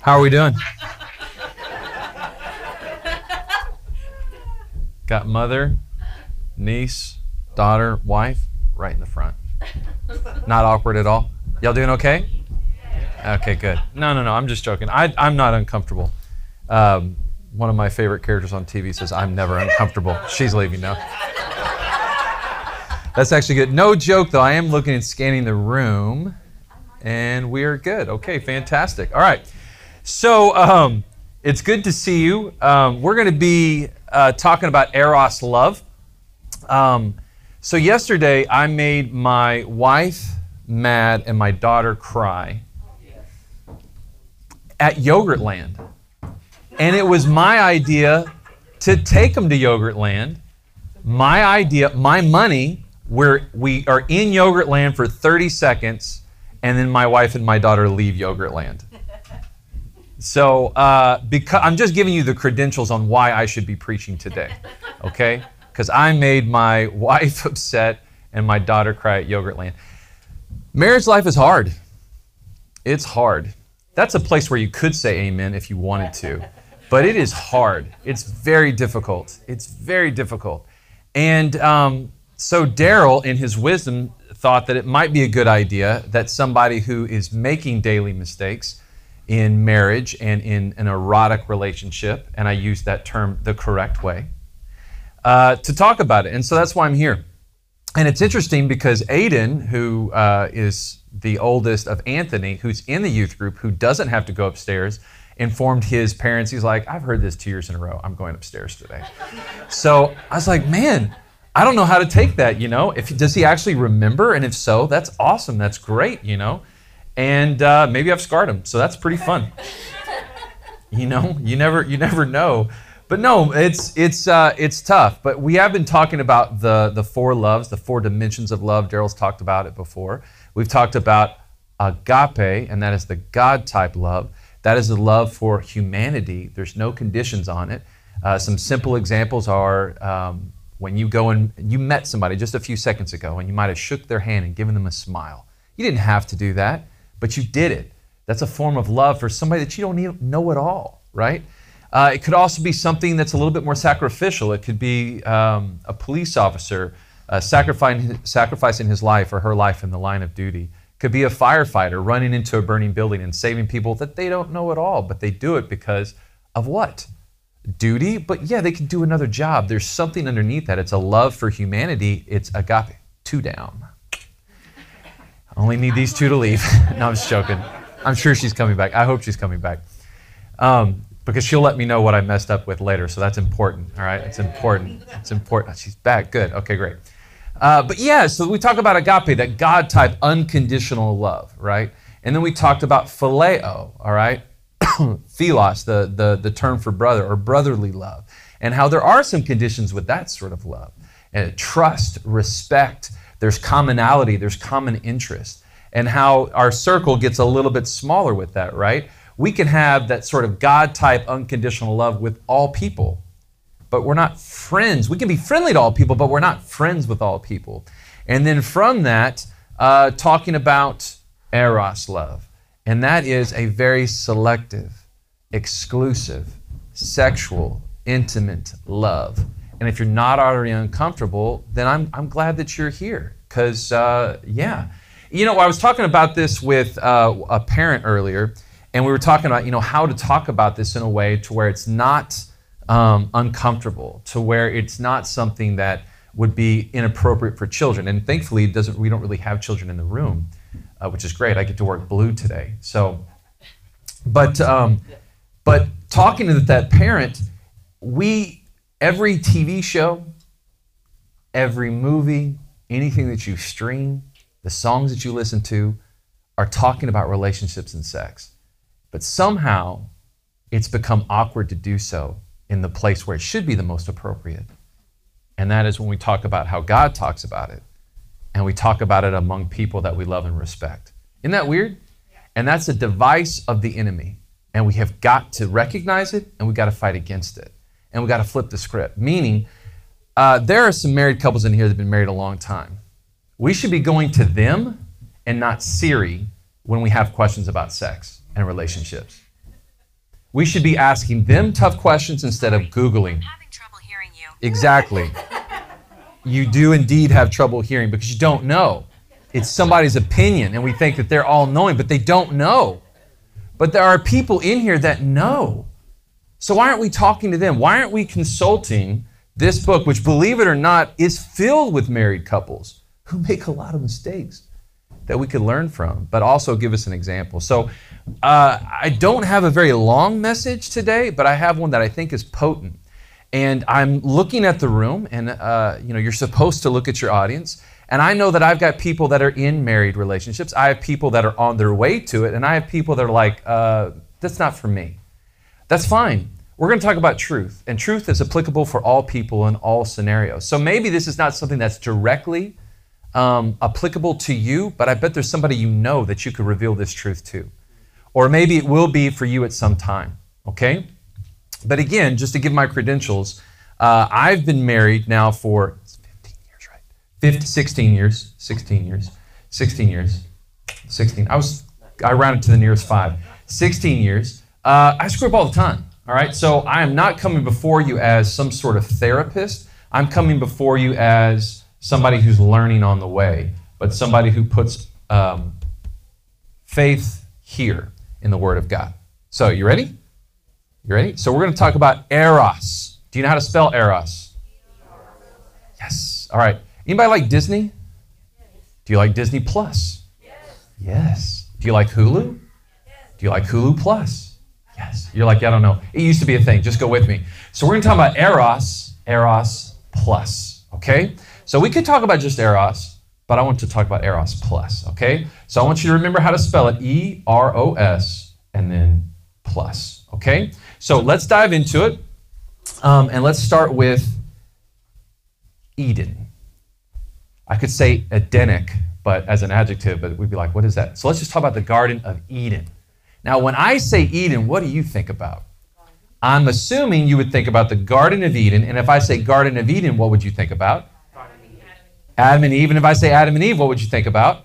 How are we doing? Got mother, niece, daughter, wife right in the front. Not awkward at all. Y'all doing okay? Okay, good. No, no, no. I'm just joking. I, I'm not uncomfortable. Um, one of my favorite characters on TV says, I'm never uncomfortable. She's leaving now. That's actually good. No joke, though. I am looking and scanning the room, and we are good. Okay, fantastic. All right. So um, it's good to see you. Um, we're going to be uh, talking about Eros love. Um, so yesterday, I made my wife mad and my daughter cry at Yogurtland. And it was my idea to take them to Yogurtland. My idea, my money, where we are in Yogurtland for 30 seconds, and then my wife and my daughter leave Yogurtland. So, uh, because I'm just giving you the credentials on why I should be preaching today, okay? Because I made my wife upset and my daughter cry at Yogurtland. Marriage life is hard. It's hard. That's a place where you could say amen if you wanted to, but it is hard. It's very difficult. It's very difficult. And um, so Daryl, in his wisdom, thought that it might be a good idea that somebody who is making daily mistakes in marriage and in an erotic relationship, and I use that term the correct way, uh, to talk about it. And so that's why I'm here. And it's interesting because Aiden, who uh, is the oldest of Anthony, who's in the youth group, who doesn't have to go upstairs, informed his parents. He's like, I've heard this two years in a row. I'm going upstairs today. so I was like, man, I don't know how to take that, you know? If does he actually remember? And if so, that's awesome. That's great, you know? And uh, maybe I've scarred him. So that's pretty fun. you know, you never you never know. But no, it's it's uh, it's tough. But we have been talking about the the four loves, the four dimensions of love. Daryl's talked about it before. We've talked about agape, and that is the God type love. That is the love for humanity. There's no conditions on it. Uh, some simple examples are um, when you go and you met somebody just a few seconds ago, and you might have shook their hand and given them a smile. You didn't have to do that but you did it. That's a form of love for somebody that you don't even know at all, right? Uh, it could also be something that's a little bit more sacrificial. It could be um, a police officer uh, sacrificing, sacrificing his life or her life in the line of duty. It could be a firefighter running into a burning building and saving people that they don't know at all, but they do it because of what? Duty? But yeah, they can do another job. There's something underneath that. It's a love for humanity. It's agape. Two down. Only need these two to leave. no, I'm just joking. I'm sure she's coming back. I hope she's coming back. Um, because she'll let me know what I messed up with later. So that's important. All right, it's important. It's important. She's back. Good. Okay, great. Uh, but yeah, so we talk about agape, that God type unconditional love, right? And then we talked about phileo, all right? Philos, the, the, the term for brother or brotherly love, and how there are some conditions with that sort of love. And trust, respect, there's commonality, there's common interest, and how our circle gets a little bit smaller with that, right? We can have that sort of God type unconditional love with all people, but we're not friends. We can be friendly to all people, but we're not friends with all people. And then from that, uh, talking about eros love, and that is a very selective, exclusive, sexual, intimate love and if you're not already uncomfortable, then I'm, I'm glad that you're here. Because, uh, yeah. You know, I was talking about this with uh, a parent earlier, and we were talking about, you know, how to talk about this in a way to where it's not um, uncomfortable, to where it's not something that would be inappropriate for children. And thankfully, doesn't, we don't really have children in the room, uh, which is great. I get to work blue today. So, but, um, but talking to that parent, we Every TV show, every movie, anything that you stream, the songs that you listen to are talking about relationships and sex. But somehow it's become awkward to do so in the place where it should be the most appropriate. And that is when we talk about how God talks about it. And we talk about it among people that we love and respect. Isn't that weird? And that's a device of the enemy. And we have got to recognize it and we got to fight against it and we got to flip the script. Meaning, uh, there are some married couples in here that have been married a long time. We should be going to them and not Siri when we have questions about sex and relationships. We should be asking them tough questions instead of Googling. I'm having trouble hearing you. Exactly. You do indeed have trouble hearing because you don't know. It's somebody's opinion, and we think that they're all knowing, but they don't know. But there are people in here that know. So why aren't we talking to them? Why aren't we consulting this book, which, believe it or not, is filled with married couples who make a lot of mistakes that we could learn from, but also give us an example. So uh, I don't have a very long message today, but I have one that I think is potent. And I'm looking at the room, and uh, you know, you're supposed to look at your audience. And I know that I've got people that are in married relationships. I have people that are on their way to it, and I have people that are like, uh, "That's not for me." That's fine. We're going to talk about truth, and truth is applicable for all people in all scenarios. So maybe this is not something that's directly um, applicable to you, but I bet there's somebody you know that you could reveal this truth to. Or maybe it will be for you at some time, okay? But again, just to give my credentials, uh, I've been married now for 15 years, right? 15, 16 years, 16 years, 16 years, 16. I was, I rounded to the nearest five. 16 years. Uh, I screw up all the time, all right? So I am not coming before you as some sort of therapist. I'm coming before you as somebody who's learning on the way, but somebody who puts um, faith here in the Word of God. So, you ready? You ready? So, we're going to talk about eros. Do you know how to spell eros? Yes. All right. Anybody like Disney? Do you like Disney Plus? Yes. Yes. Do you like Hulu? Yes. Do you like Hulu Plus? Yes. You're like, yeah, I don't know. It used to be a thing. Just go with me. So, we're going to talk about eros, eros plus. Okay? So, we could talk about just eros, but I want to talk about eros plus. Okay? So, I want you to remember how to spell it E R O S and then plus. Okay? So let's dive into it. Um, and let's start with Eden. I could say Edenic, but as an adjective, but we'd be like, what is that? So let's just talk about the Garden of Eden. Now, when I say Eden, what do you think about? I'm assuming you would think about the Garden of Eden. And if I say Garden of Eden, what would you think about? Adam and Eve. And if I say Adam and Eve, what would you think about?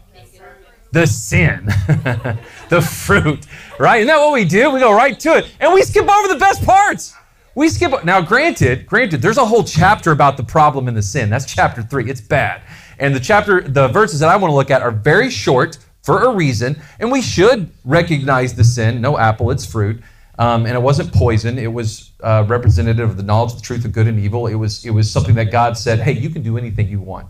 the sin, the fruit, right? Isn't that what we do? We go right to it, and we skip over the best parts. We skip. Now, granted, granted, there's a whole chapter about the problem and the sin. That's chapter three. It's bad, and the chapter, the verses that I want to look at are very short for a reason, and we should recognize the sin. No apple, it's fruit. Um, and it wasn't poison. It was uh, representative of the knowledge of the truth of good and evil. It was it was something that God said, "Hey, you can do anything you want,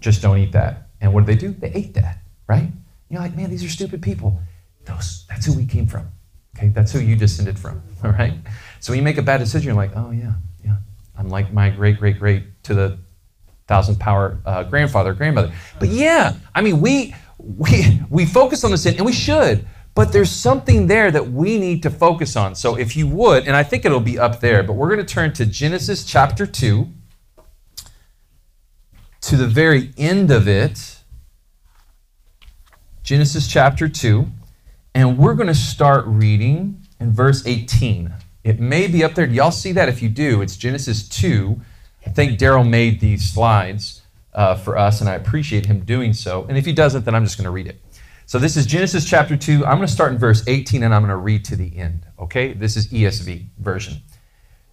just don't eat that." And what did they do? They ate that, right? You're like, man, these are stupid people. Those, that's who we came from. Okay, that's who you descended from. All right. So when you make a bad decision, you're like, oh yeah, yeah. I'm like my great, great, great to the thousand power uh, grandfather, grandmother. But yeah, I mean, we we we focus on the sin, and we should. But there's something there that we need to focus on. So if you would, and I think it'll be up there, but we're going to turn to Genesis chapter two, to the very end of it. Genesis chapter 2, and we're going to start reading in verse 18. It may be up there. Do y'all see that? If you do, it's Genesis 2. I think Daryl made these slides uh, for us, and I appreciate him doing so. And if he doesn't, then I'm just going to read it. So this is Genesis chapter 2. I'm going to start in verse 18, and I'm going to read to the end. Okay? This is ESV version.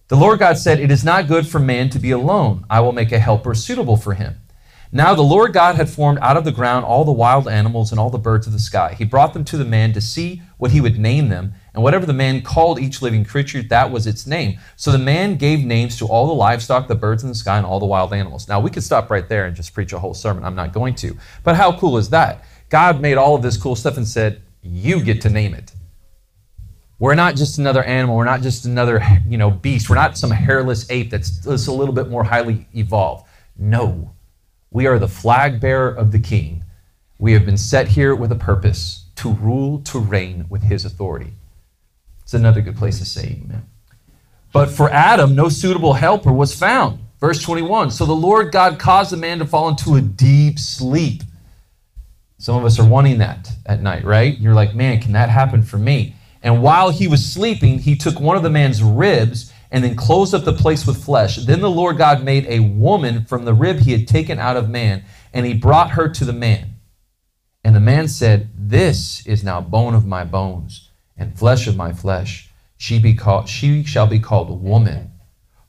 The Lord God said, It is not good for man to be alone. I will make a helper suitable for him. Now the Lord God had formed out of the ground all the wild animals and all the birds of the sky. He brought them to the man to see what he would name them, and whatever the man called each living creature, that was its name. So the man gave names to all the livestock, the birds in the sky, and all the wild animals. Now we could stop right there and just preach a whole sermon. I'm not going to. But how cool is that? God made all of this cool stuff and said, You get to name it. We're not just another animal. We're not just another, you know, beast. We're not some hairless ape that's, that's a little bit more highly evolved. No. We are the flag bearer of the king. We have been set here with a purpose to rule, to reign with his authority. It's another good place to say amen. But for Adam, no suitable helper was found. Verse 21 So the Lord God caused the man to fall into a deep sleep. Some of us are wanting that at night, right? You're like, man, can that happen for me? And while he was sleeping, he took one of the man's ribs and then closed up the place with flesh. Then the Lord God made a woman from the rib he had taken out of man, and he brought her to the man. And the man said, This is now bone of my bones and flesh of my flesh. she be called she shall be called woman,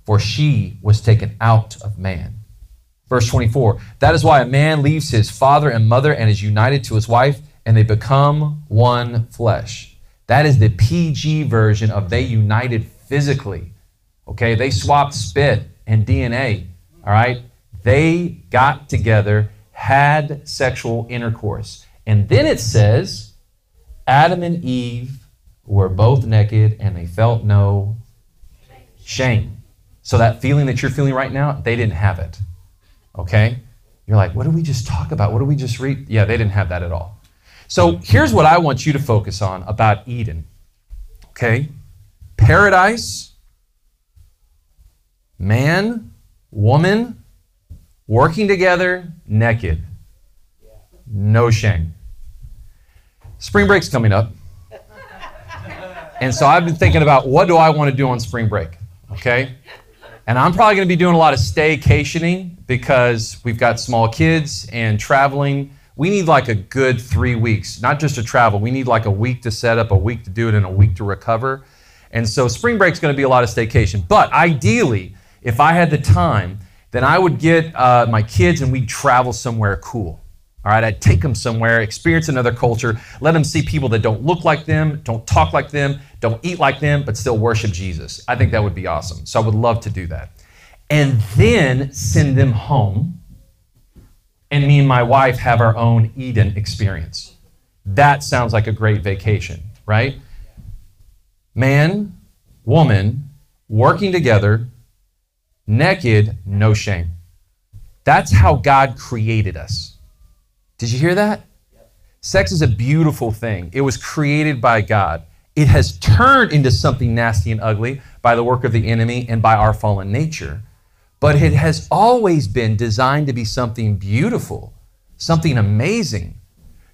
for she was taken out of man. Verse 24. That is why a man leaves his father and mother and is united to his wife, and they become one flesh. That is the PG version of they united physically. Okay, they swapped spit and DNA. All right, they got together, had sexual intercourse. And then it says, Adam and Eve were both naked and they felt no shame. So that feeling that you're feeling right now, they didn't have it. Okay? You're like, what did we just talk about? What did we just read? Yeah, they didn't have that at all. So here's what I want you to focus on about Eden. Okay? Paradise, man, woman, working together, naked. No shame. Spring break's coming up. And so I've been thinking about what do I want to do on spring break? Okay? And I'm probably going to be doing a lot of staycationing because we've got small kids and traveling. We need like a good three weeks, not just to travel. We need like a week to set up, a week to do it, and a week to recover. And so spring break's going to be a lot of staycation. But ideally, if I had the time, then I would get uh, my kids and we'd travel somewhere cool. All right, I'd take them somewhere, experience another culture, let them see people that don't look like them, don't talk like them, don't eat like them, but still worship Jesus. I think that would be awesome. So I would love to do that. And then send them home, and me and my wife have our own Eden experience. That sounds like a great vacation, right? Man, woman, working together, naked, no shame. That's how God created us. Did you hear that? Sex is a beautiful thing. It was created by God. It has turned into something nasty and ugly by the work of the enemy and by our fallen nature. But it has always been designed to be something beautiful, something amazing,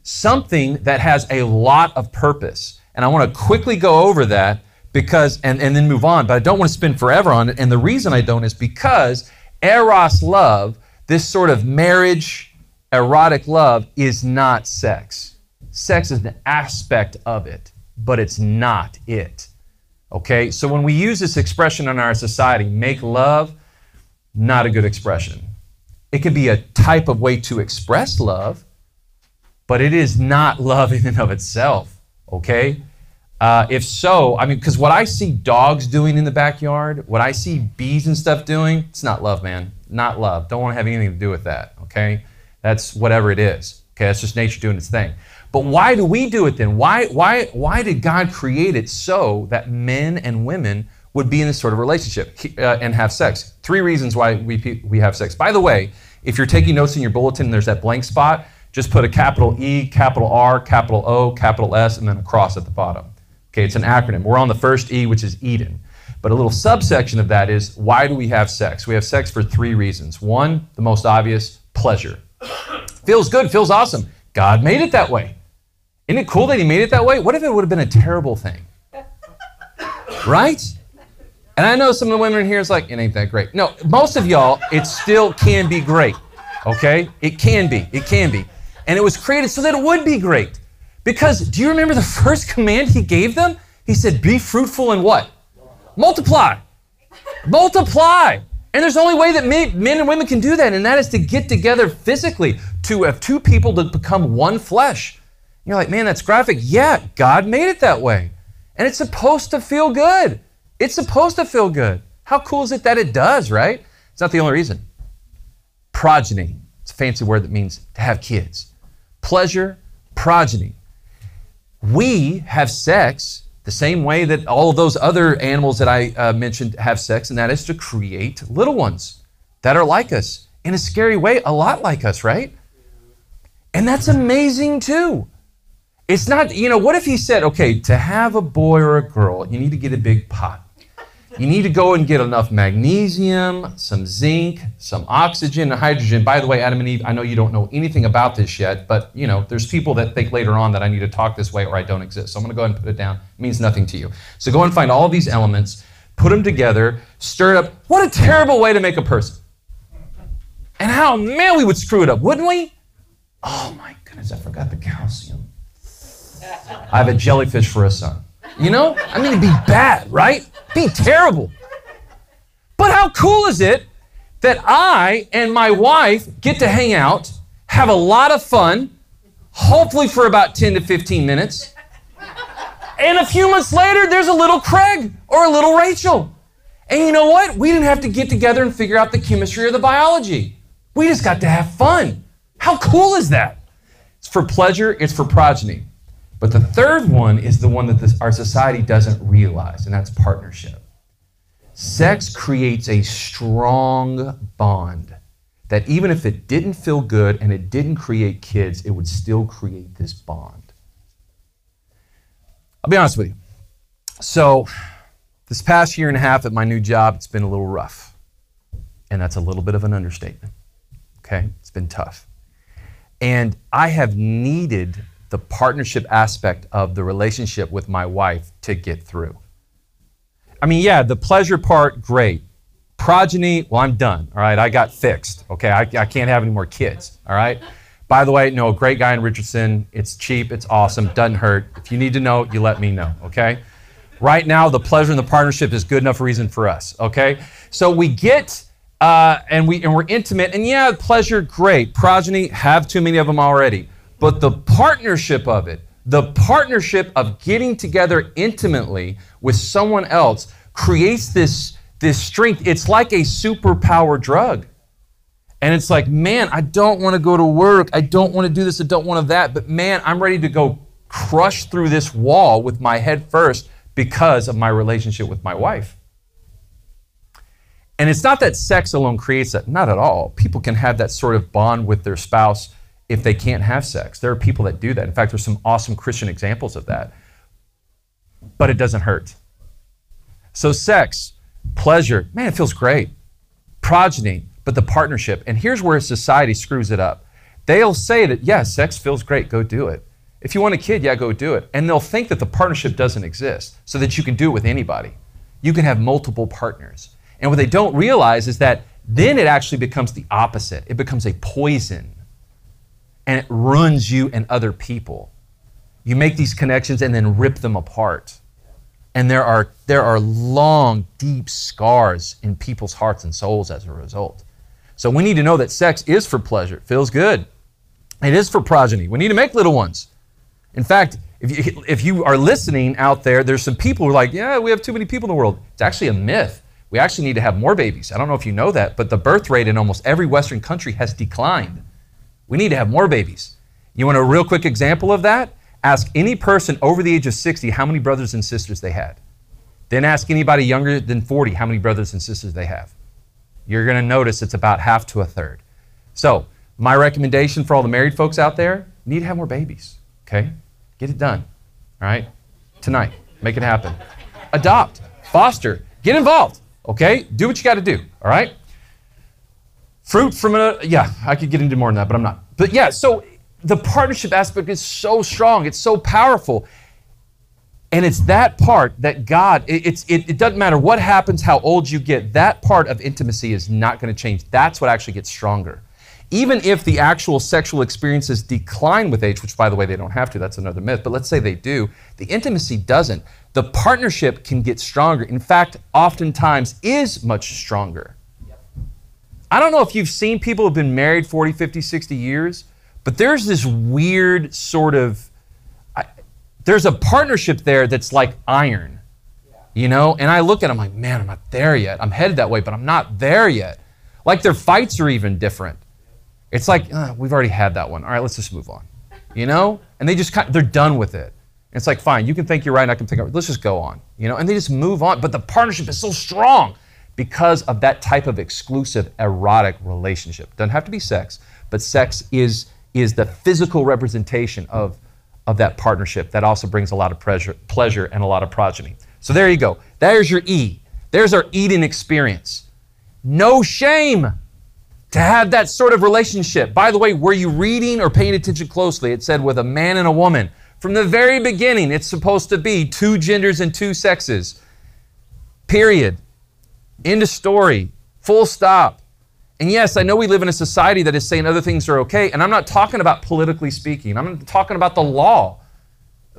something that has a lot of purpose. And I want to quickly go over that because and, and then move on, but I don't want to spend forever on it. And the reason I don't is because Eros love, this sort of marriage, erotic love is not sex. Sex is an aspect of it, but it's not it. Okay? So when we use this expression in our society, make love, not a good expression. It can be a type of way to express love, but it is not love in and of itself. Okay? Uh, if so, I mean, because what I see dogs doing in the backyard, what I see bees and stuff doing, it's not love, man. Not love. Don't want to have anything to do with that. Okay? That's whatever it is. Okay, that's just nature doing its thing. But why do we do it then? Why, why, why did God create it so that men and women would be in this sort of relationship uh, and have sex? Three reasons why we, we have sex. By the way, if you're taking notes in your bulletin and there's that blank spot, just put a capital E, capital R, capital O, capital S, and then a cross at the bottom. Okay, it's an acronym. We're on the first E, which is Eden. But a little subsection of that is why do we have sex? We have sex for three reasons. One, the most obvious, pleasure. Feels good, feels awesome. God made it that way. Isn't it cool that He made it that way? What if it would have been a terrible thing? Right? And I know some of the women in here is like, it ain't that great. No, most of y'all, it still can be great. Okay? It can be. It can be. And it was created so that it would be great. Because do you remember the first command he gave them? He said, Be fruitful and what? Multiply. Multiply. And there's only way that men, men and women can do that, and that is to get together physically, to have two people to become one flesh. You're like, man, that's graphic. Yeah, God made it that way. And it's supposed to feel good. It's supposed to feel good. How cool is it that it does, right? It's not the only reason. Progeny. It's a fancy word that means to have kids. Pleasure, progeny. We have sex the same way that all of those other animals that I uh, mentioned have sex, and that is to create little ones that are like us in a scary way, a lot like us, right? And that's amazing too. It's not, you know, what if he said, okay, to have a boy or a girl, you need to get a big pot. You need to go and get enough magnesium, some zinc, some oxygen, and hydrogen. By the way, Adam and Eve, I know you don't know anything about this yet, but you know, there's people that think later on that I need to talk this way or I don't exist. So I'm going to go ahead and put it down. It means nothing to you. So go and find all these elements, put them together, stir it up. What a terrible way to make a person. And how, man, we would screw it up, wouldn't we? Oh my goodness, I forgot the calcium. I have a jellyfish for a son. You know? I mean, it'd be bad, right? Be terrible. But how cool is it that I and my wife get to hang out, have a lot of fun, hopefully for about 10 to 15 minutes. And a few months later, there's a little Craig or a little Rachel. And you know what? We didn't have to get together and figure out the chemistry or the biology. We just got to have fun. How cool is that? It's for pleasure, it's for progeny. But the third one is the one that this, our society doesn't realize, and that's partnership. Sex creates a strong bond that even if it didn't feel good and it didn't create kids, it would still create this bond. I'll be honest with you. So, this past year and a half at my new job, it's been a little rough. And that's a little bit of an understatement. Okay? It's been tough. And I have needed the partnership aspect of the relationship with my wife to get through. I mean, yeah, the pleasure part, great. Progeny, well, I'm done. All right, I got fixed. Okay, I, I can't have any more kids. All right. By the way, no, great guy in Richardson. It's cheap, it's awesome, doesn't hurt. If you need to know, you let me know. Okay. Right now, the pleasure in the partnership is good enough reason for us. Okay. So we get uh, and we and we're intimate, and yeah, pleasure, great. Progeny, have too many of them already. But the partnership of it, the partnership of getting together intimately with someone else creates this this strength. It's like a superpower drug. And it's like, man, I don't want to go to work. I don't want to do this. I don't want to that. But man, I'm ready to go crush through this wall with my head first because of my relationship with my wife. And it's not that sex alone creates that, not at all. People can have that sort of bond with their spouse if they can't have sex. There are people that do that. In fact, there's some awesome Christian examples of that. But it doesn't hurt. So, sex, pleasure, man, it feels great. Progeny, but the partnership. And here's where society screws it up. They'll say that, yeah, sex feels great, go do it. If you want a kid, yeah, go do it. And they'll think that the partnership doesn't exist so that you can do it with anybody. You can have multiple partners. And what they don't realize is that then it actually becomes the opposite. It becomes a poison and it ruins you and other people. You make these connections and then rip them apart. And there are, there are long, deep scars in people's hearts and souls as a result. So we need to know that sex is for pleasure. It feels good. It is for progeny. We need to make little ones. In fact, if you, if you are listening out there, there's some people who are like, yeah, we have too many people in the world. It's actually a myth. We actually need to have more babies. I don't know if you know that, but the birth rate in almost every Western country has declined. We need to have more babies. You want a real quick example of that? Ask any person over the age of 60 how many brothers and sisters they had. Then ask anybody younger than 40 how many brothers and sisters they have you're going to notice it's about half to a third. So, my recommendation for all the married folks out there need to have more babies, okay? Get it done, all right? Tonight, make it happen. Adopt, foster, get involved, okay? Do what you got to do, all right? Fruit from a, yeah, I could get into more than that, but I'm not. But yeah, so the partnership aspect is so strong, it's so powerful. And it's that part that God, it, it's, it, it doesn't matter what happens, how old you get, that part of intimacy is not going to change. That's what actually gets stronger. Even if the actual sexual experiences decline with age, which by the way, they don't have to, that's another myth, but let's say they do, the intimacy doesn't. The partnership can get stronger. In fact, oftentimes is much stronger. I don't know if you've seen people who've been married 40, 50, 60 years, but there's this weird sort of there's a partnership there that's like iron, you know? And I look at them like, man, I'm not there yet. I'm headed that way, but I'm not there yet. Like their fights are even different. It's like, uh, we've already had that one. All right, let's just move on, you know? And they just, kind they're done with it. It's like, fine, you can think you're right, I can think, let's just go on, you know? And they just move on. But the partnership is so strong because of that type of exclusive erotic relationship. Doesn't have to be sex, but sex is, is the physical representation of of that partnership that also brings a lot of pleasure, pleasure and a lot of progeny. So there you go. There's your E. There's our Eden experience. No shame to have that sort of relationship. By the way, were you reading or paying attention closely? It said with a man and a woman. From the very beginning, it's supposed to be two genders and two sexes. Period. End of story. Full stop. And yes, I know we live in a society that is saying other things are okay, and I'm not talking about politically speaking. I'm talking about the law.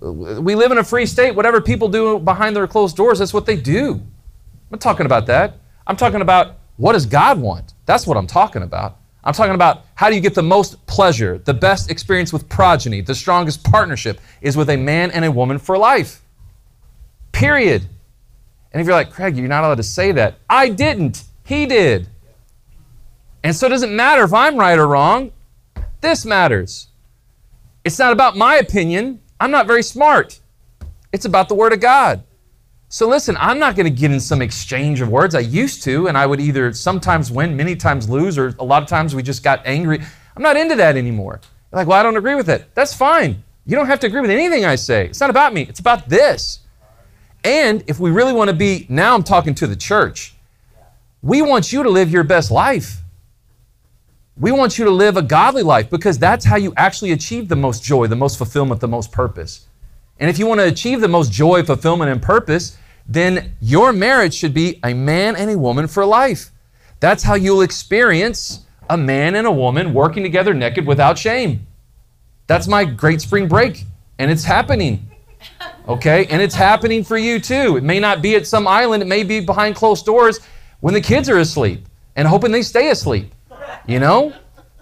We live in a free state. Whatever people do behind their closed doors, that's what they do. I'm not talking about that. I'm talking about what does God want? That's what I'm talking about. I'm talking about how do you get the most pleasure, the best experience with progeny, the strongest partnership is with a man and a woman for life. Period. And if you're like, Craig, you're not allowed to say that. I didn't. He did. And so it doesn't matter if I'm right or wrong. This matters. It's not about my opinion. I'm not very smart. It's about the Word of God. So listen, I'm not going to get in some exchange of words. I used to, and I would either sometimes win, many times lose, or a lot of times we just got angry. I'm not into that anymore. Like, well, I don't agree with it. That's fine. You don't have to agree with anything I say. It's not about me, it's about this. And if we really want to be, now I'm talking to the church, we want you to live your best life. We want you to live a godly life because that's how you actually achieve the most joy, the most fulfillment, the most purpose. And if you want to achieve the most joy, fulfillment, and purpose, then your marriage should be a man and a woman for life. That's how you'll experience a man and a woman working together naked without shame. That's my great spring break, and it's happening. Okay? And it's happening for you too. It may not be at some island, it may be behind closed doors when the kids are asleep and hoping they stay asleep. You know?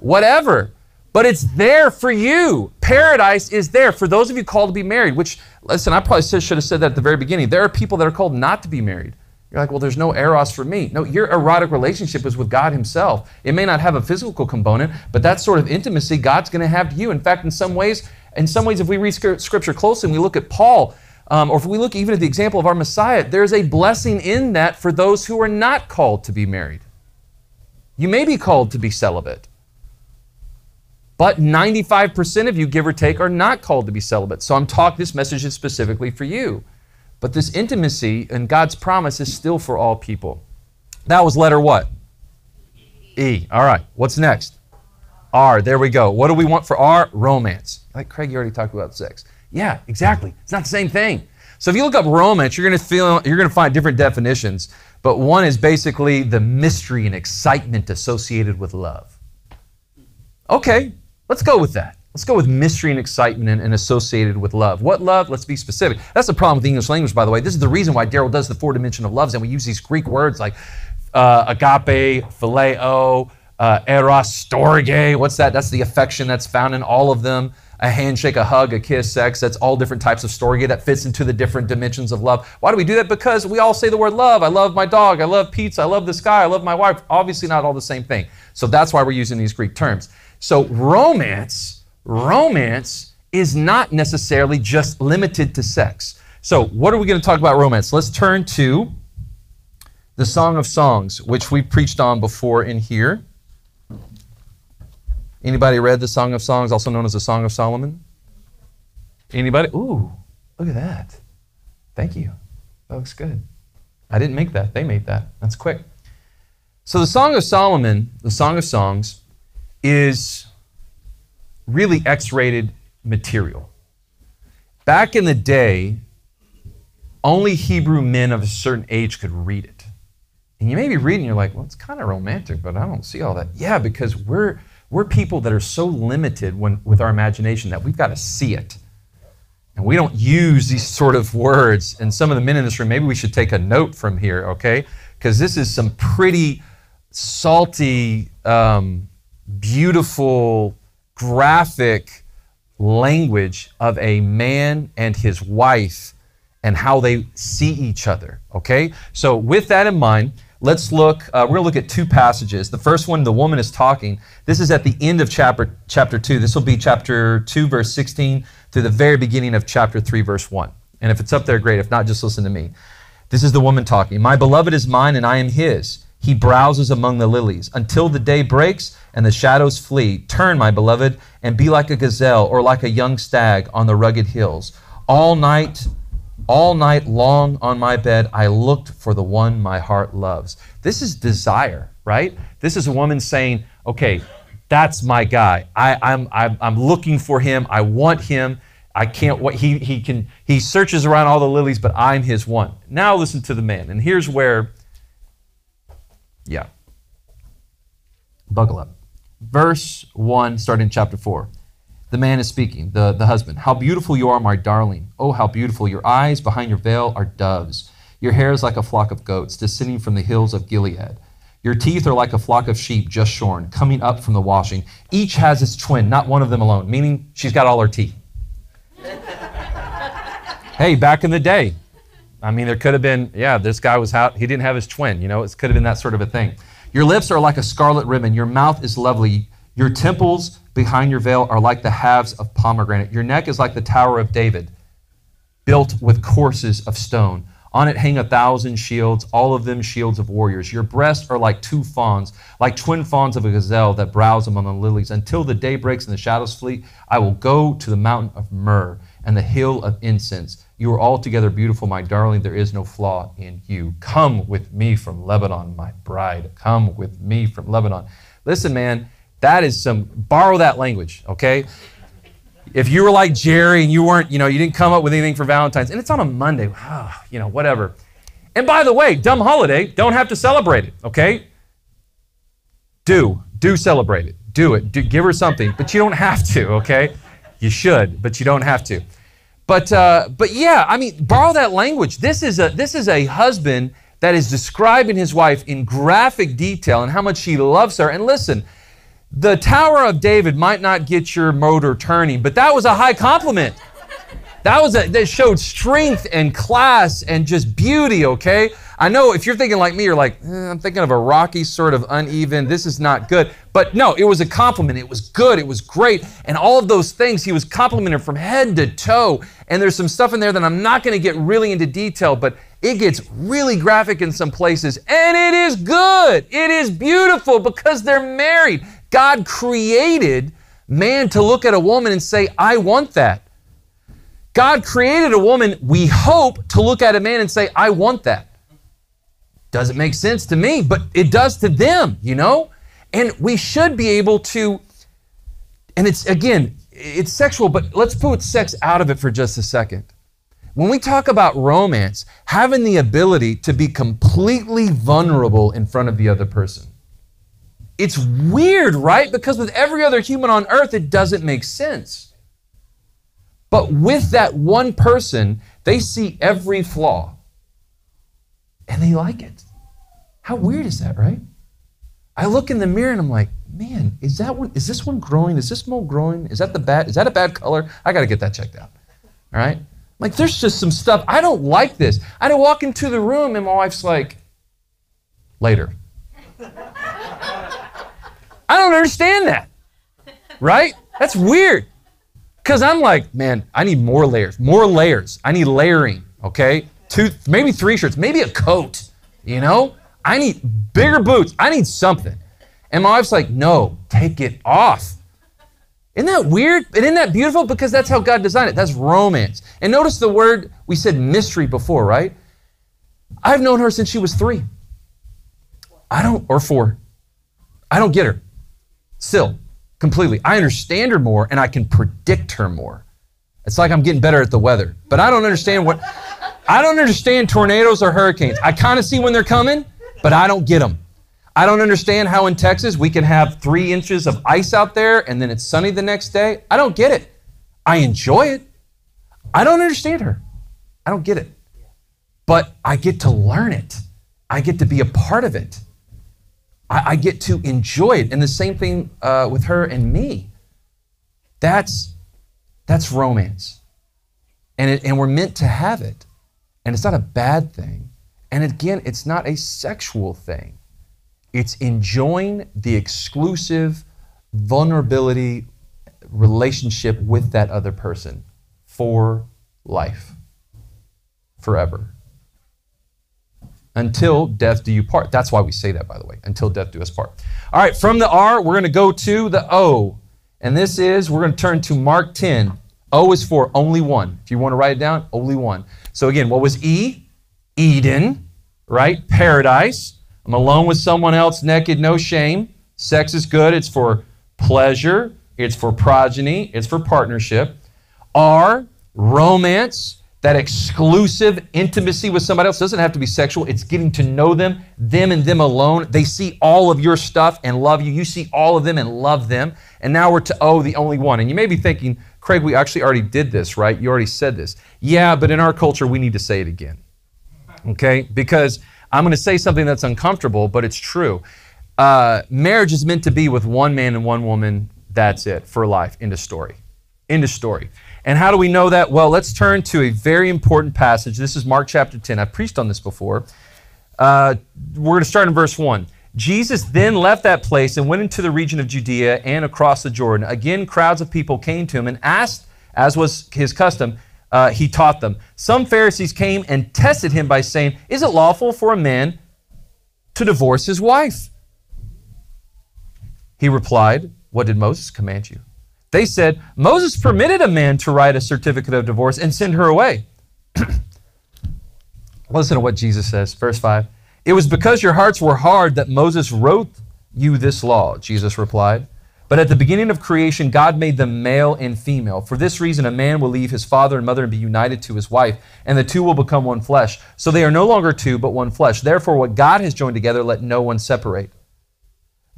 Whatever. But it's there for you. Paradise is there for those of you called to be married, which, listen, I probably should have said that at the very beginning. There are people that are called not to be married. You're like, well, there's no eros for me. No, your erotic relationship is with God Himself. It may not have a physical component, but that sort of intimacy God's going to have to you. In fact, in some ways, in some ways, if we read Scripture closely and we look at Paul, um, or if we look even at the example of our Messiah, there's a blessing in that for those who are not called to be married. You may be called to be celibate. But 95% of you, give or take, are not called to be celibate. So I'm talking, this message is specifically for you. But this intimacy and God's promise is still for all people. That was letter what? E. All right. What's next? R. There we go. What do we want for R? Romance. Like Craig, you already talked about sex. Yeah, exactly. It's not the same thing. So if you look up romance, you're to feel you're to find different definitions. But one is basically the mystery and excitement associated with love. Okay, Let's go with that. Let's go with mystery and excitement and, and, associated with love. What love? Let's be specific. That's the problem with the English language, by the way. This is the reason why Daryl does the four dimension of loves, and we use these Greek words like uh, agape, phileo, uh, eros, storge. What's that? That's the affection that's found in all of them. A handshake, a hug, a kiss, sex. That's all different types of storge that fits into the different dimensions of love. Why do we do that? Because we all say the word love. I love my dog. I love pizza. I love the sky. I love my wife. Obviously, not all the same thing. So that's why we're using these Greek terms. So romance, romance is not necessarily just limited to sex. So what are we going to talk about romance? Let's turn to the Song of Songs, which we preached on before in here. Anybody read the Song of Songs, also known as the Song of Solomon? Anybody? Ooh, look at that. Thank you. That looks good. I didn't make that. They made that. That's quick. So the Song of Solomon, the Song of Songs, is really X rated material. Back in the day, only Hebrew men of a certain age could read it. And you may be reading, you're like, well, it's kind of romantic, but I don't see all that. Yeah, because we're, we're people that are so limited when, with our imagination that we've got to see it. And we don't use these sort of words. And some of the men in this room, maybe we should take a note from here, okay? Because this is some pretty salty um, beautiful, graphic language of a man and his wife and how they see each other. Okay? So, with that in mind, let's look, uh, we're going to look at two passages. The first one, the woman is talking. This is at the end of chapter, chapter 2. This will be chapter 2, verse 16, to the very beginning of chapter 3, verse 1. And if it's up there, great. If not, just listen to me. This is the woman talking. My beloved is mine, and I am his. He browses among the lilies until the day breaks and the shadows flee. Turn, my beloved, and be like a gazelle or like a young stag on the rugged hills. All night, all night long on my bed, I looked for the one my heart loves. This is desire, right? This is a woman saying, okay, that's my guy. I, I'm, I'm, I'm looking for him. I want him. I can't wait. He, he can he searches around all the lilies, but I'm his one. Now listen to the man. And here's where yeah. Buckle up. Verse 1, starting chapter 4. The man is speaking, the, the husband. How beautiful you are, my darling. Oh, how beautiful. Your eyes behind your veil are doves. Your hair is like a flock of goats descending from the hills of Gilead. Your teeth are like a flock of sheep just shorn, coming up from the washing. Each has its twin, not one of them alone, meaning she's got all her teeth. hey, back in the day, I mean, there could have been, yeah, this guy was out, he didn't have his twin, you know, it could have been that sort of a thing. Your lips are like a scarlet ribbon. Your mouth is lovely. Your temples behind your veil are like the halves of pomegranate. Your neck is like the Tower of David, built with courses of stone. On it hang a thousand shields, all of them shields of warriors. Your breasts are like two fawns, like twin fawns of a gazelle that browse among the lilies. Until the day breaks and the shadows flee, I will go to the mountain of myrrh and the hill of incense. You are altogether beautiful, my darling. There is no flaw in you. Come with me from Lebanon, my bride. Come with me from Lebanon. Listen, man, that is some, borrow that language, okay? If you were like Jerry and you weren't, you know, you didn't come up with anything for Valentine's, and it's on a Monday, oh, you know, whatever. And by the way, dumb holiday, don't have to celebrate it, okay? Do, do celebrate it. Do it. Do, give her something, but you don't have to, okay? You should, but you don't have to. But uh, but yeah, I mean, borrow that language. This is a this is a husband that is describing his wife in graphic detail and how much he loves her. And listen, the Tower of David might not get your motor turning, but that was a high compliment. That was a that showed strength and class and just beauty, okay? I know if you're thinking like me, you're like, eh, I'm thinking of a rocky sort of uneven. This is not good. But no, it was a compliment. It was good. It was great. And all of those things, he was complimented from head to toe. And there's some stuff in there that I'm not going to get really into detail, but it gets really graphic in some places. And it is good. It is beautiful because they're married. God created man to look at a woman and say, I want that. God created a woman, we hope, to look at a man and say, I want that. Doesn't make sense to me, but it does to them, you know? And we should be able to, and it's again, it's sexual, but let's put sex out of it for just a second. When we talk about romance, having the ability to be completely vulnerable in front of the other person. It's weird, right? Because with every other human on earth, it doesn't make sense. But with that one person, they see every flaw and they like it. How weird is that, right? I look in the mirror and I'm like, man, is that one, is this one growing? Is this mole growing? Is that the bad, is that a bad color? I got to get that checked out. All right? Like, there's just some stuff. I don't like this. I walk into the room and my wife's like, later. I don't understand that. Right? That's weird. Because I'm like, man, I need more layers, more layers. I need layering, okay? two, maybe three shirts, maybe a coat, you know? I need bigger boots. I need something. And my wife's like, no, take it off. Isn't that weird? And isn't that beautiful? Because that's how God designed it. That's romance. And notice the word, we said mystery before, right? I've known her since she was three. I don't, or four. I don't get her. Still, mm-hmm. completely. I understand her more and I can predict her more. It's like I'm getting better at the weather. But I don't understand what. I don't understand tornadoes or hurricanes. I kind of see when they're coming, but I don't get them. I don't understand how in Texas we can have three inches of ice out there and then it's sunny the next day. I don't get it. I enjoy it. I don't understand her. I don't get it. But I get to learn it. I get to be a part of it. I, I get to enjoy it. And the same thing uh, with her and me. That's that's romance. And, it, and we're meant to have it. And it's not a bad thing. And again, it's not a sexual thing. It's enjoying the exclusive vulnerability relationship with that other person for life, forever. Until death do you part. That's why we say that, by the way. Until death do us part. All right, from the R, we're going to go to the O. And this is, we're going to turn to Mark 10. O is for only one. If you want to write it down, only one. So again, what was E? Eden, right? Paradise. I'm alone with someone else, naked, no shame. Sex is good. It's for pleasure, it's for progeny, it's for partnership. R, romance. That exclusive intimacy with somebody else doesn't have to be sexual. It's getting to know them, them and them alone. They see all of your stuff and love you. You see all of them and love them. And now we're to oh, the only one. And you may be thinking, Craig, we actually already did this, right? You already said this. Yeah, but in our culture, we need to say it again. Okay? Because I'm going to say something that's uncomfortable, but it's true. Uh, marriage is meant to be with one man and one woman. That's it for life. End of story. End of story. And how do we know that? Well, let's turn to a very important passage. This is Mark chapter 10. I've preached on this before. Uh, we're going to start in verse 1. Jesus then left that place and went into the region of Judea and across the Jordan. Again, crowds of people came to him and asked, as was his custom, uh, he taught them. Some Pharisees came and tested him by saying, Is it lawful for a man to divorce his wife? He replied, What did Moses command you? They said, Moses permitted a man to write a certificate of divorce and send her away. Listen to what Jesus says, verse 5. It was because your hearts were hard that Moses wrote you this law, Jesus replied. But at the beginning of creation, God made them male and female. For this reason, a man will leave his father and mother and be united to his wife, and the two will become one flesh. So they are no longer two, but one flesh. Therefore, what God has joined together, let no one separate.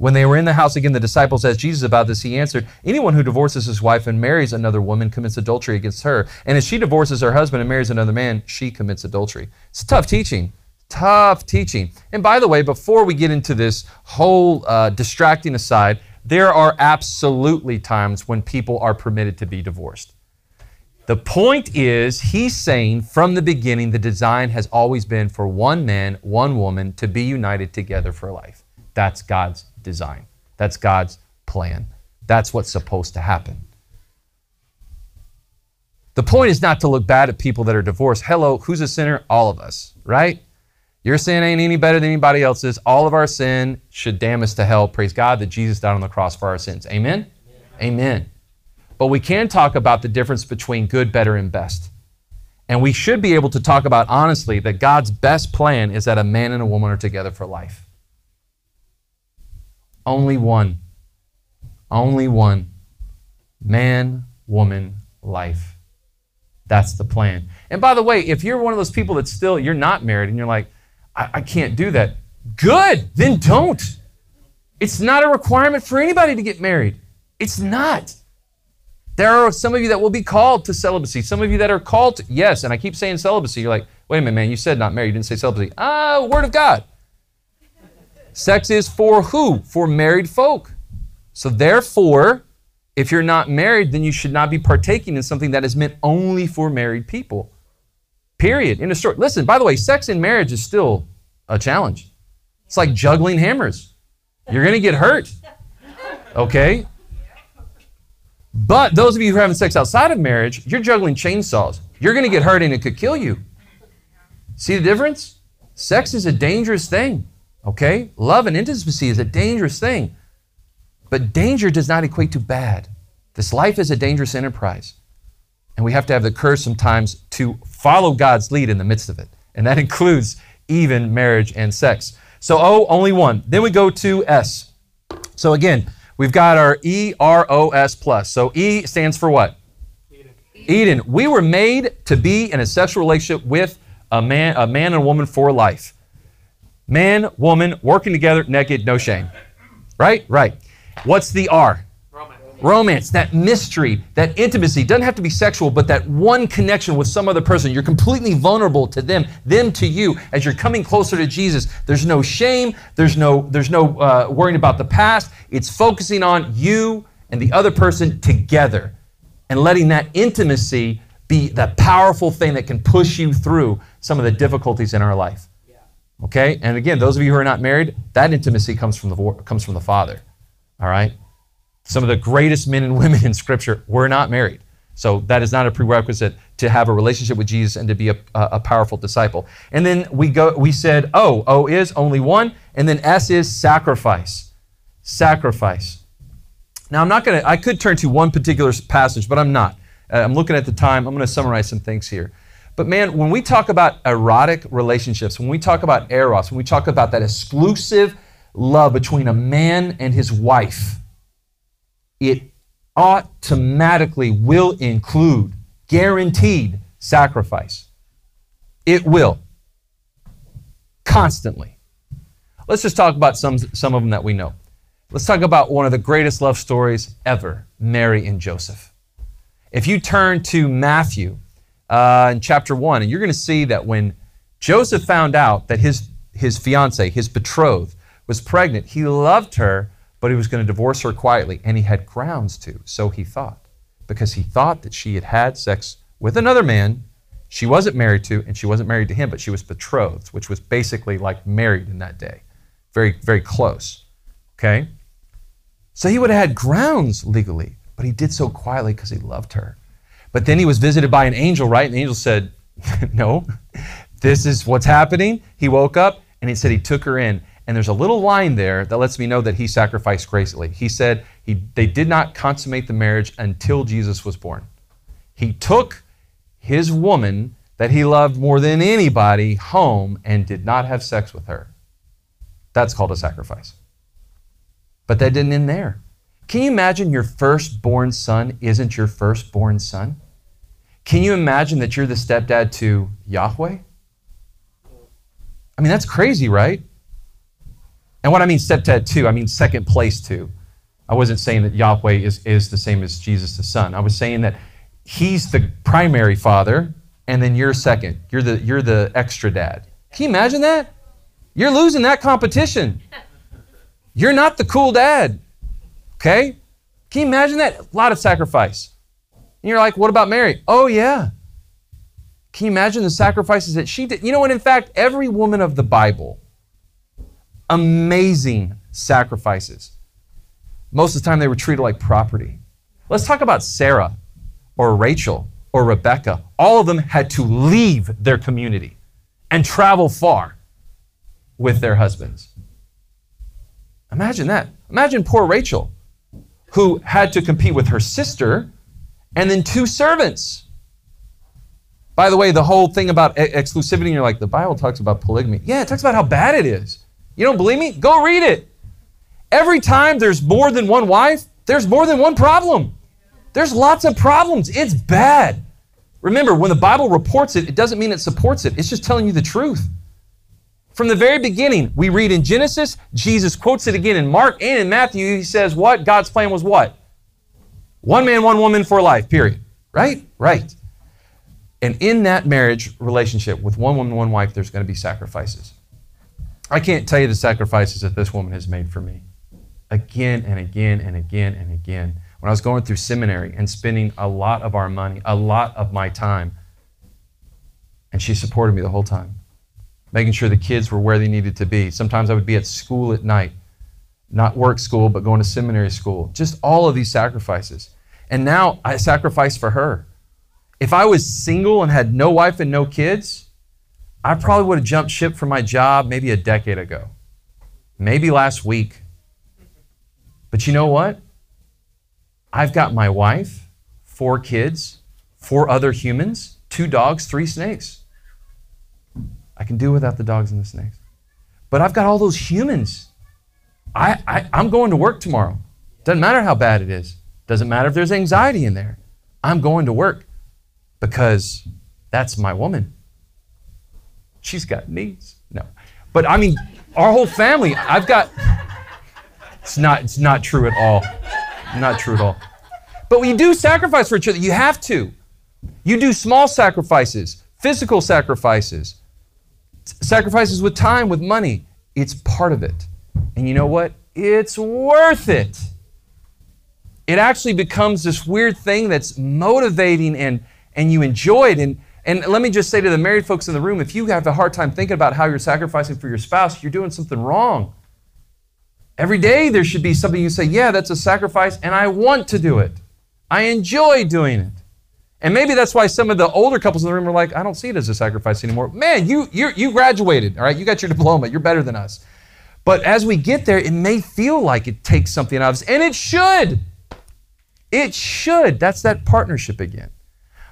When they were in the house again, the disciples asked Jesus about this. He answered, Anyone who divorces his wife and marries another woman commits adultery against her. And if she divorces her husband and marries another man, she commits adultery. It's tough teaching. Tough teaching. And by the way, before we get into this whole uh, distracting aside, there are absolutely times when people are permitted to be divorced. The point is, he's saying from the beginning, the design has always been for one man, one woman to be united together for life. That's God's design. That's God's plan. That's what's supposed to happen. The point is not to look bad at people that are divorced. Hello, who's a sinner? All of us, right? Your sin ain't any better than anybody else's. All of our sin should damn us to hell. Praise God that Jesus died on the cross for our sins. Amen? Amen. Amen. But we can talk about the difference between good, better, and best. And we should be able to talk about honestly that God's best plan is that a man and a woman are together for life. Only one. Only one. Man, woman, life. That's the plan. And by the way, if you're one of those people that still you're not married and you're like, I, I can't do that, good, then don't. It's not a requirement for anybody to get married. It's not. There are some of you that will be called to celibacy. Some of you that are called to, yes, and I keep saying celibacy. You're like, wait a minute, man, you said not married. You didn't say celibacy. Ah, word of God. Sex is for who? For married folk. So therefore, if you're not married, then you should not be partaking in something that is meant only for married people. Period. In a story. Listen, by the way, sex in marriage is still a challenge. It's like juggling hammers. You're going to get hurt. Okay? But those of you who are having sex outside of marriage, you're juggling chainsaws. You're going to get hurt and it could kill you. See the difference? Sex is a dangerous thing. Okay? Love and intimacy is a dangerous thing. But danger does not equate to bad. This life is a dangerous enterprise. And we have to have the courage sometimes to follow God's lead in the midst of it. And that includes even marriage and sex. So, O, only one. Then we go to S. So, again, we've got our E R O S plus. So, E stands for what? Eden. Eden. We were made to be in a sexual relationship with a man, a man and a woman for life. Man, woman, working together, naked, no shame. Right? Right. What's the R? Romance. Romance, that mystery, that intimacy. Doesn't have to be sexual, but that one connection with some other person. You're completely vulnerable to them, them to you as you're coming closer to Jesus. There's no shame. There's no, there's no uh, worrying about the past. It's focusing on you and the other person together and letting that intimacy be that powerful thing that can push you through some of the difficulties in our life. Okay? And again, those of you who are not married, that intimacy comes from the comes from the Father. All right? Some of the greatest men and women in Scripture were not married. So that is not a prerequisite to have a relationship with Jesus and to be a, a powerful disciple. And then we go we said O, O is only one, and then S is sacrifice. Sacrifice. Now I'm not going to I could turn to one particular passage, but I'm not. Uh, I'm looking at the time. I'm going to summarize some things here. But man, when we talk about erotic relationships, when we talk about eros, when we talk about that exclusive love between a man and his wife, it automatically will include, guaranteed, sacrifice. It will. Constantly. Let's just talk about some, some of them that we know. Let's talk about one of the greatest love stories ever Mary and Joseph. If you turn to Matthew uh, in chapter 1, and you're going to see that when Joseph found out that his, his fiance, his betrothed, was pregnant, he loved her, but he was going to divorce her quietly, and he had grounds to, so he thought, because he thought that she had had sex with another man she wasn't married to, and she wasn't married to him, but she was betrothed, which was basically like married in that day. Very, very close. Okay? So he would have had grounds legally, but he did so quietly because he loved her. But then he was visited by an angel, right? And the angel said, No, this is what's happening. He woke up and he said he took her in. And there's a little line there that lets me know that he sacrificed gracefully. He said he, they did not consummate the marriage until Jesus was born. He took his woman that he loved more than anybody home and did not have sex with her. That's called a sacrifice. But that didn't end there. Can you imagine your firstborn son isn't your firstborn son? Can you imagine that you're the stepdad to Yahweh? I mean, that's crazy, right? And what I mean stepdad to, I mean second place to. I wasn't saying that Yahweh is, is the same as Jesus the Son. I was saying that he's the primary father, and then you're second. You're the, you're the extra dad. Can you imagine that? You're losing that competition. You're not the cool dad. Okay? Can you imagine that? A lot of sacrifice. And you're like, what about Mary? Oh, yeah. Can you imagine the sacrifices that she did? You know what? In fact, every woman of the Bible, amazing sacrifices. Most of the time, they were treated like property. Let's talk about Sarah or Rachel or Rebecca. All of them had to leave their community and travel far with their husbands. Imagine that. Imagine poor Rachel, who had to compete with her sister and then two servants. By the way, the whole thing about exclusivity, you're like, the Bible talks about polygamy. Yeah, it talks about how bad it is. You don't believe me? Go read it. Every time there's more than one wife, there's more than one problem. There's lots of problems. It's bad. Remember, when the Bible reports it, it doesn't mean it supports it, it's just telling you the truth. From the very beginning, we read in Genesis, Jesus quotes it again in Mark and in Matthew. He says, What? God's plan was what? One man, one woman for life, period. Right? Right. And in that marriage relationship with one woman, one wife, there's going to be sacrifices. I can't tell you the sacrifices that this woman has made for me. Again and again and again and again. When I was going through seminary and spending a lot of our money, a lot of my time, and she supported me the whole time making sure the kids were where they needed to be. Sometimes I would be at school at night, not work school, but going to seminary school. Just all of these sacrifices. And now I sacrifice for her. If I was single and had no wife and no kids, I probably would have jumped ship from my job maybe a decade ago, maybe last week. But you know what? I've got my wife, four kids, four other humans, two dogs, three snakes. I can do without the dogs and the snakes. But I've got all those humans. I, I, I'm going to work tomorrow. Doesn't matter how bad it is. Doesn't matter if there's anxiety in there. I'm going to work because that's my woman. She's got needs. No. But I mean, our whole family, I've got it's not it's not true at all. Not true at all. But we do sacrifice for each other. You have to. You do small sacrifices, physical sacrifices sacrifices with time, with money. It's part of it. And you know what? It's worth it. It actually becomes this weird thing that's motivating and, and you enjoy it. And, and let me just say to the married folks in the room if you have a hard time thinking about how you're sacrificing for your spouse, you're doing something wrong. Every day there should be something you say, yeah, that's a sacrifice, and I want to do it. I enjoy doing it. And maybe that's why some of the older couples in the room are like, I don't see it as a sacrifice anymore. Man, you you you graduated, all right? You got your diploma. You're better than us. But as we get there, it may feel like it takes something out of us, and it should. It should. That's that partnership again.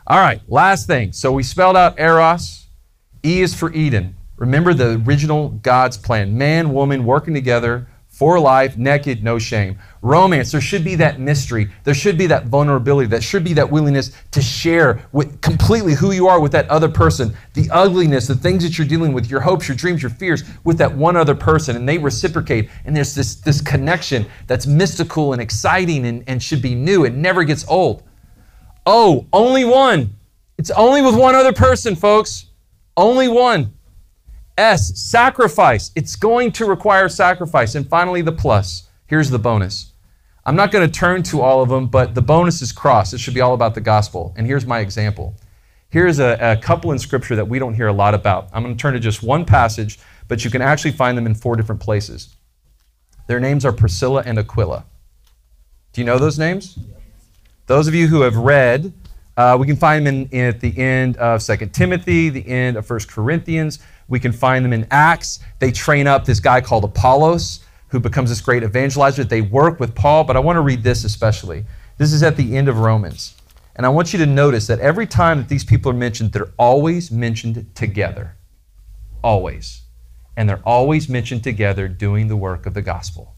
All right, last thing. So we spelled out Eros. E is for Eden. Remember the original God's plan man, woman working together for life, naked, no shame. Romance, there should be that mystery. There should be that vulnerability. There should be that willingness to share with completely who you are with that other person, the ugliness, the things that you're dealing with, your hopes, your dreams, your fears with that one other person, and they reciprocate. And there's this, this connection that's mystical and exciting and, and should be new. It never gets old. Oh, only one. It's only with one other person, folks. Only one. S, sacrifice. It's going to require sacrifice. And finally, the plus. Here's the bonus. I'm not going to turn to all of them, but the bonus is cross. It should be all about the gospel. And here's my example. Here's a, a couple in scripture that we don't hear a lot about. I'm going to turn to just one passage, but you can actually find them in four different places. Their names are Priscilla and Aquila. Do you know those names? Those of you who have read, uh, we can find them in, in, at the end of 2 Timothy, the end of 1 Corinthians. We can find them in Acts. They train up this guy called Apollos, who becomes this great evangelizer. They work with Paul, but I want to read this especially. This is at the end of Romans. And I want you to notice that every time that these people are mentioned, they're always mentioned together. Always. And they're always mentioned together doing the work of the gospel.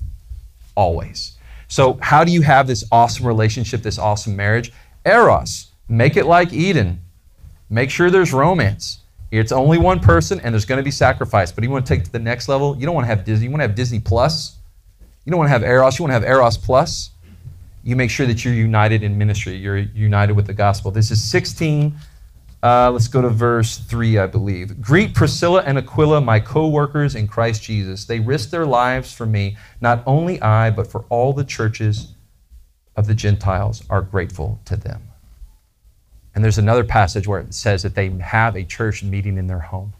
Always. So, how do you have this awesome relationship, this awesome marriage? Eros. Make it like Eden. Make sure there's romance. It's only one person and there's going to be sacrifice. But you want to take to the next level? You don't want to have Disney. You want to have Disney Plus. You don't want to have Eros. You want to have Eros Plus. You make sure that you're united in ministry. You're united with the gospel. This is 16. Uh, let's go to verse 3, I believe. Greet Priscilla and Aquila, my co workers in Christ Jesus. They risked their lives for me. Not only I, but for all the churches of the Gentiles are grateful to them. And there's another passage where it says that they have a church meeting in their home.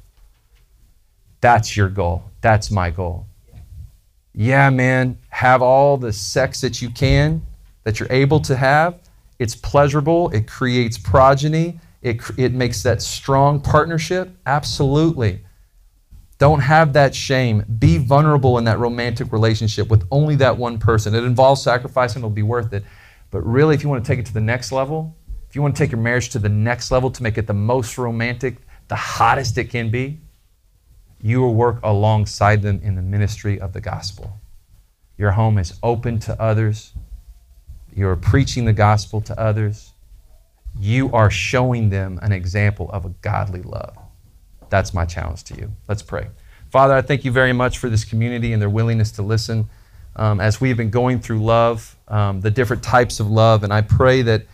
That's your goal. That's my goal. Yeah, man, have all the sex that you can, that you're able to have. It's pleasurable, it creates progeny, it, it makes that strong partnership. Absolutely. Don't have that shame. Be vulnerable in that romantic relationship with only that one person. It involves sacrifice and it'll be worth it. But really, if you want to take it to the next level, if you want to take your marriage to the next level to make it the most romantic, the hottest it can be, you will work alongside them in the ministry of the gospel. Your home is open to others. You're preaching the gospel to others. You are showing them an example of a godly love. That's my challenge to you. Let's pray. Father, I thank you very much for this community and their willingness to listen um, as we've been going through love, um, the different types of love. And I pray that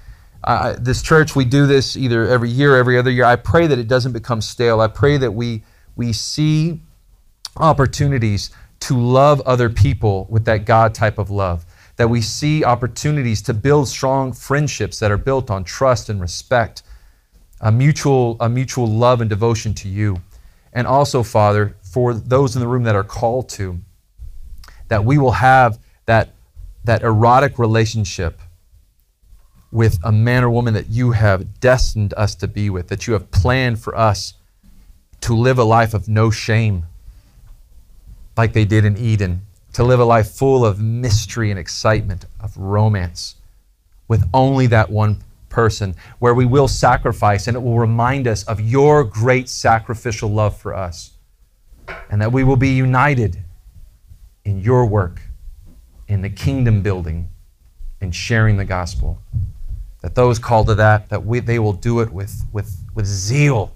uh, this church, we do this either every year, every other year. I pray that it doesn't become stale. I pray that we we see opportunities to love other people with that God type of love. That we see opportunities to build strong friendships that are built on trust and respect, a mutual, a mutual love and devotion to you. And also, Father, for those in the room that are called to, that we will have that, that erotic relationship with a man or woman that you have destined us to be with, that you have planned for us to live a life of no shame, like they did in Eden, to live a life full of mystery and excitement, of romance, with only that one person, where we will sacrifice and it will remind us of your great sacrificial love for us, and that we will be united in your work, in the kingdom building, in sharing the gospel that those called to that, that we, they will do it with, with, with zeal.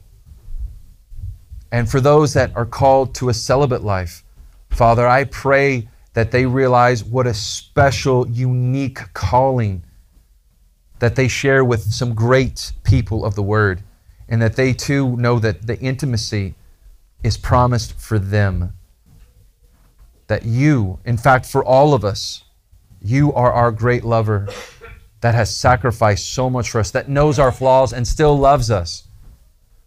And for those that are called to a celibate life, Father, I pray that they realize what a special, unique calling that they share with some great people of the Word, and that they too know that the intimacy is promised for them. That you, in fact, for all of us, you are our great lover that has sacrificed so much for us, that knows our flaws and still loves us.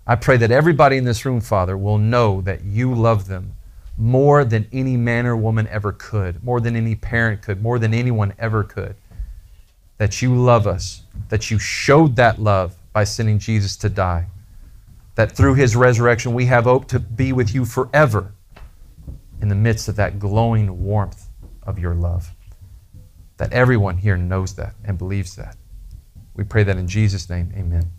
I pray that everybody in this room, Father, will know that you love them more than any man or woman ever could, more than any parent could, more than anyone ever could. That you love us, that you showed that love by sending Jesus to die, that through his resurrection we have hope to be with you forever in the midst of that glowing warmth of your love that everyone here knows that and believes that. We pray that in Jesus' name, amen.